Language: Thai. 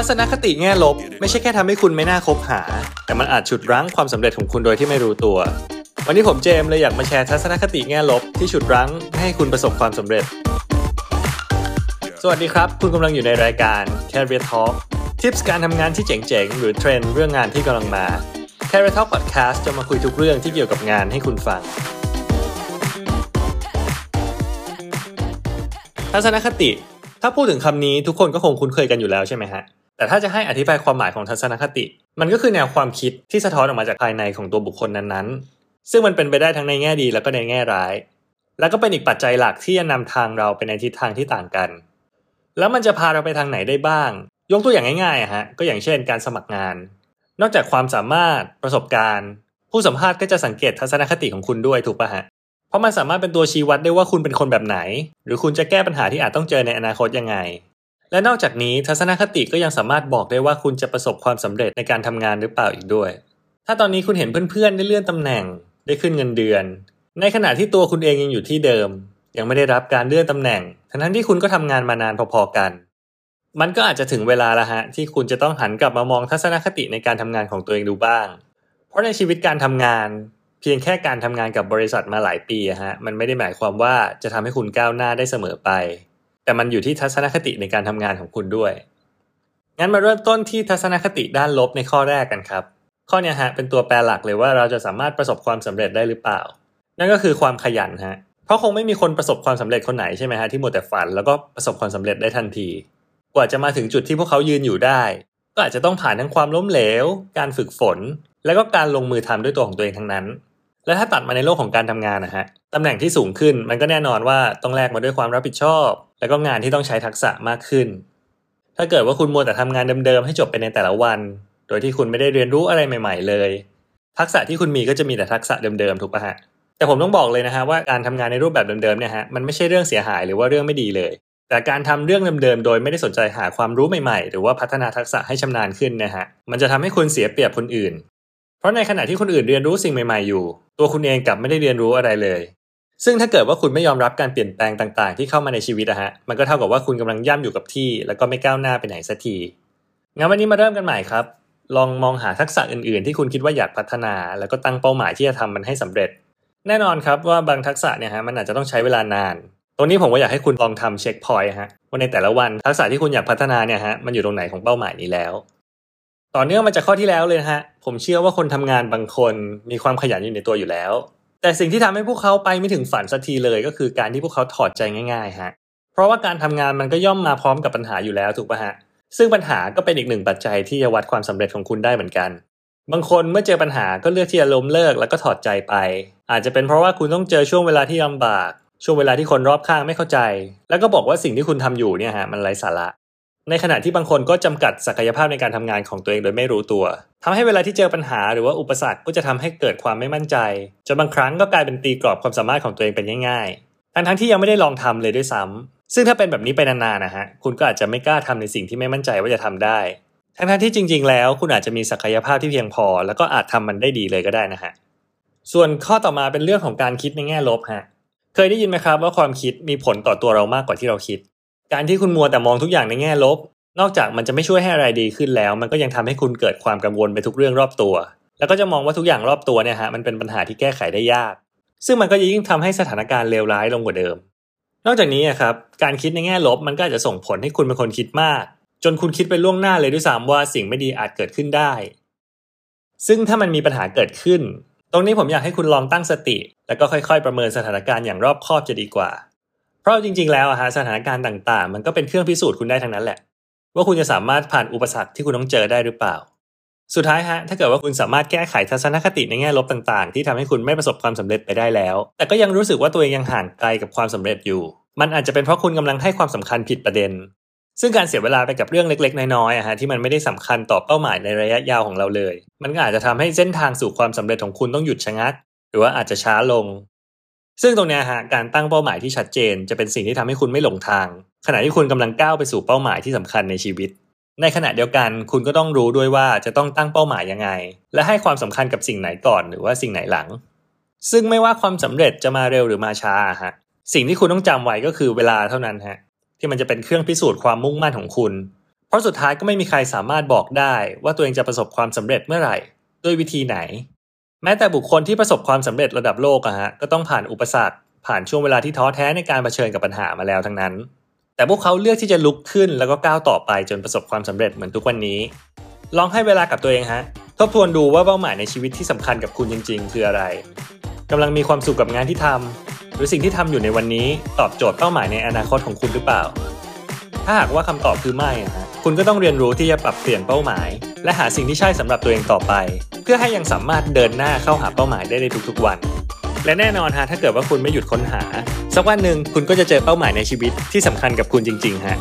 ทัศนคติแง่ลบ ไม่ใช่แค่ทำให้คุณไม่น่าคบหา แต่มันอาจฉุดรั้งความสำเร็จของคุณโดยที่ไม่รู้ตัว วันนี้ผมเจมเลยอยากมาแชร์ทัศนคติแง่ลบ ที่ฉุดรั้งให้คุณประสบความสำเร็จ สวัสดีครับ คุณกำลังอยู่ในรายการ Career Talk ทิปส์การทำงานที่เจ๋งๆ หรือเทรนด์เรื่องงานที่กำลังมา Career Talk Podcast จะมาคุยทุกเรื่องที่เกี่ยวกับงานให้คุณฟังทัศนคติ ถ้าพูดถึงคำนี้ทุกคนก็คงคุ้นเคยกันอยู่แล้วใช่ไหมฮะ แต่ถ้าจะให้อธิบายความหมายของทัศนคติ มันก็คือแนวความคิดที่สะท้อนออกมาจากภายในของตัวบุคคลนั้นๆ ซึ่งมันเป็นไปได้ทั้งในแง่ดีแล้วก็ในแง่ร้าย แล้วก็เป็นอีกปัจจัยหลักที่จะนำทางเราไปในทิศทางที่ต่างกัน แล้วมันจะพาเราไปทางไหนได้บ้าง ยกตัวอย่างง่ายๆฮะก็อย่างเช่น การสมัครงาน นอกจากความสามารถประสบการณ์ ผู้สัมภาษณ์ก็จะสังเกตทัศนคติของคุณด้วยถูกปะฮะเพราะมันสามารถเป็นตัวชี้วัดได้ว่าคุณเป็นคนแบบไหน หรือคุณจะแก้ปัญหาที่อาจต้องเจอในอนาคตยังไง และนอกจากนี้ทัศนคติก็ยังสามารถบอกได้ว่าคุณจะประสบความสำเร็จในการทำงานหรือเปล่าอีกด้วย ถ้าตอนนี้คุณเห็นเพื่อนๆได้เลื่อนตำแหน่ง ได้ขึ้นเงินเดือน ในขณะที่ตัวคุณเองยังอยู่ที่เดิม ยังไม่ได้รับการเลื่อนตำแหน่ง ทั้งที่คุณก็ทำงานมานานพอๆกัน มันก็อาจจะถึงเวลาแล้วฮะที่คุณจะต้องหันกลับมามองทัศนคติในการทำงานของตัวเองดูบ้าง เพราะในชีวิตการทำงาน เพียงแค่การทำงานกับบริษัทมาหลายปีฮะมันไม่ได้หมายความว่าจะทำให้คุณก้าวหน้าได้เสมอไป แต่มันอยู่ที่ทัศนคติในการทำงานของคุณด้วย งั้นมาเริ่มต้นที่ทัศนคติด้านลบในข้อแรกกันครับ ข้อนี้ฮะเป็นตัวแปรหลักเลยว่าเราจะสามารถประสบความสำเร็จได้หรือเปล่า นั่นก็คือความขยันฮะ เพราะคงไม่มีคนประสบความสำเร็จคนไหนใช่ไหมฮะที่หมดแต่ฝันแล้วก็ประสบความสำเร็จได้ทันที กว่าจะมาถึงจุดที่พวกเขายืนอยู่ได้ ก็อาจจะต้องผ่านทั้งความล้มเหลว การฝึกฝน แล้วก็การลงมือทำด้วยตัวของตัวเองทั้งนั้นและถ้าตัดมาในโลกของการทำงานนะฮะตำแหน่งที่สูงขึ้นมันก็แน่นอนว่าต้องแลกมาด้วยความรับผิดชอบ แล้วก็งานที่ต้องใช้ทักษะมากขึ้น ถ้าเกิดว่าคุณมัวแต่ทำงานเดิมๆให้จบไปในแต่ละวัน โดยที่คุณไม่ได้เรียนรู้อะไรใหม่ ๆ เลย ทักษะที่คุณมีก็จะมีแต่ทักษะเดิมๆถูกปะฮะแต่ผมต้องบอกเลยนะฮะว่าการทำงานในรูปแบบเดิมๆเนี่ยฮะมันไม่ใช่เรื่องเสียหายหรือว่าเรื่องไม่ดีเลย แต่การทำเรื่องเดิมๆโดยไม่ได้สนใจหาความรู้ใหม่ๆ หรือว่าพัฒนาทักษะให้ชำนาญขึ้นนะฮะมันจะทำให้คุณเสียเปรียบคนอื่น เพราะในขณะที่คนอื่นเรียนรู้สิ่งใหม่ๆอยู่ ตัวคุณเองกลับไม่ได้เรียนรู้อะไรเลย ซึ่งถ้าเกิดว่าคุณไม่ยอมรับการเปลี่ยนแปลงต่างๆ ที่เข้ามาในชีวิตอะฮะ มันก็เท่ากับว่าคุณกำลังย่ำอยู่กับที่ แล้วก็ไม่ก้าวหน้าไปไหนสักที งั้นวันนี้มาเริ่มกันใหม่ครับ ลองมองหาทักษะอื่นๆ ที่คุณคิดว่าอยากพัฒนา แล้วก็ตั้งเป้าหมายที่จะทำมันให้สำเร็จ แน่นอนครับว่าบางทักษะเนี่ยฮะมันอาจจะต้องใช้เวลานาน ตรงนี้ผมก็อยากให้คุณลองทำเช็คพอยต์ฮะว่าในแต่ละวันทักษะที่คุณอยากพัฒนาเนี่ยฮะมันอยู่ตรงไหนของเป้าหมายนี้แล้ว ต่อเนื่องมาจากข้อที่แล้วเลยฮะผมเชื่อว่าคนทำงานบางคนมีความขยันอยู่ในตัวอยู่แล้ว แต่สิ่งที่ทำให้พวกเขาไปไม่ถึงฝันสักทีเลยก็คือการที่พวกเขาถอดใจง่ายๆฮะเพราะว่าการทำงานมันก็ย่อมมาพร้อมกับปัญหาอยู่แล้วถูกปะฮะซึ่งปัญหาก็เป็นอีกหนึ่งปัจจัยที่จะวัดความสำเร็จของคุณได้เหมือนกัน บางคนเมื่อเจอปัญหาก็เลือกที่จะล้มเลิกแล้วก็ถอดใจไป อาจจะเป็นเพราะว่าคุณต้องเจอช่วงเวลาที่ลำบาก ช่วงเวลาที่คนรอบข้างไม่เข้าใจ แล้วก็บอกว่าสิ่งที่คุณทำอยู่เนี่ยฮะมันไร้สาระ ในขณะที่บางคนก็จำกัดศักยภาพในการทำงานของตัวเองโดยไม่รู้ตัว ทำให้เวลาที่เจอปัญหาหรือว่าอุปสรรคก็จะทำให้เกิดความไม่มั่นใจจนบางครั้งก็กลายเป็นตีกรอบความสามารถของตัวเองเป็นง่ายๆทั้งทั้งที่ยังไม่ได้ลองทำเลยด้วยซ้ำซึ่งถ้าเป็นแบบนี้ไปนานๆนะฮะคุณก็อาจจะไม่กล้าทำในสิ่งที่ไม่มั่นใจว่าจะทำได้ ทั้งทั้งที่จริง ๆ แล้วคุณอาจจะมีศักยภาพที่เพียงพอ แล้วก็อาจทำมันได้ดีเลยก็ได้นะฮะส่วนข้อต่อมาเป็นเรื่องของการคิดในแง่ลบฮะเคยได้ยินไหมครับว่าความคิดมีผลต่อตัวเรามากกว่าที่เราคิด การที่คุณมัวแต่มองทุกอย่างในแง่ลบ นอกจากมันจะไม่ช่วยให้อะไรดีขึ้นแล้ว มันก็ยังทำให้คุณเกิดความกังวลไปทุกเรื่องรอบตัว แล้วก็จะมองว่าทุกอย่างรอบตัวเนี่ยฮะมันเป็นปัญหาที่แก้ไขได้ยาก ซึ่งมันก็ยิ่งทำให้สถานการณ์เลวร้ายลงกว่าเดิม นอกจากนี้ครับการคิดในแง่ลบมันก็อาจจะส่งผลให้คุณเป็นคนคิดมาก จนคุณคิดไปล่วงหน้าเลยด้วยซ้ำว่าสิ่งไม่ดีอาจเกิดขึ้นได้ ซึ่งถ้ามันมีปัญหาเกิดขึ้น ตรงนี้ผมอยากให้คุณลองตั้งสติ แล้วก็ค่อย ๆ ประเมินสถานการณ์อย่างรอบคอบจะดีกว่า เพราะจริง ๆ แล้วอะฮะสถานการณ์ต่างๆ มันก็เป็นเครื่องพิสูจน์คุณได้ทั้งนั้นแหละ ว่าคุณจะสามารถผ่านอุปสรรคที่คุณต้องเจอได้หรือเปล่า สุดท้ายฮะถ้าเกิดว่าคุณสามารถแก้ไขทัศนคติในแง่ลบต่างๆ ที่ทำให้คุณไม่ประสบความสำเร็จไปได้แล้ว แต่ก็ยังรู้สึกว่าตัวเองยังห่างไกลกับความสำเร็จอยู่ มันอาจจะเป็นเพราะคุณกำลังให้ความสำคัญผิดประเด็น ซึ่งการเสียเวลาไปกับเรื่องเล็กๆ น้อยๆอะฮะที่มันไม่ได้สำคัญต่อเป้าหมายในระยะยาวของเราเลย มันก็อาจจะทำให้เส้นทางสู่ความสำเร็จของคุณต้องหยุดชะงัก หรือว่าอาจจะช้าลงซึ่งตรงนี้ฮะการตั้งเป้าหมายที่ชัดเจน จะเป็นสิ่งที่ทำให้คุณไม่หลงทาง ขณะที่คุณกำลังก้าวไปสู่เป้าหมายที่สำคัญในชีวิต ในขณะเดียวกันคุณก็ต้องรู้ด้วยว่าจะต้องตั้งเป้าหมายยังไง และให้ความสำคัญกับสิ่งไหนก่อนหรือว่าสิ่งไหนหลัง ซึ่งไม่ว่าความสำเร็จจะมาเร็วหรือมาช้าฮะสิ่งที่คุณต้องจำไว้ก็คือเวลาเท่านั้นฮะที่มันจะเป็นเครื่องพิสูจน์ความมุ่งมั่นของคุณ เพราะสุดท้ายก็ไม่มีใครสามารถบอกได้ ว่าตัวเองจะประสบความสำเร็จเมื่อไหร่ ด้วยวิธีไหน แม้แต่บุคคลที่ประสบความสำเร็จระดับโลกอะฮะก็ต้องผ่านอุปสรรคผ่านช่วงเวลาที่ท้อแท้ในการเผชิญกับปัญหามาแล้วทั้งนั้น แต่พวกเขาเลือกที่จะลุกขึ้นแล้วก็ก้าวต่อไปจนประสบความสำเร็จเหมือนทุกวันนี้ ลองให้เวลากับตัวเองฮะ ทบทวนดูว่าเป้าหมายในชีวิตที่สำคัญกับคุณจริง ๆ คืออะไรกำลังมีความสุขกับงานที่ทำหรือสิ่งที่ทำอยู่ในวันนี้ตอบโจทย์เป้าหมายในอนาคตของคุณหรือเปล่า ถ้าหากว่าคำตอบคือไม่ฮะคุณก็ต้องเรียนรู้ที่จะปรับเปลี่ยนเป้าหมาย และหาสิ่งที่ใช่สำหรับตัวเองต่อไป เพื่อให้ยังสามารถเดินหน้าเข้าหาเป้าหมายได้ในทุกๆวัน และแน่นอนฮะถ้าเกิดว่าคุณไม่หยุดค้นหา สักวันหนึ่งคุณก็จะเจอเป้าหมายในชีวิตที่สำคัญกับคุณจริงๆฮะ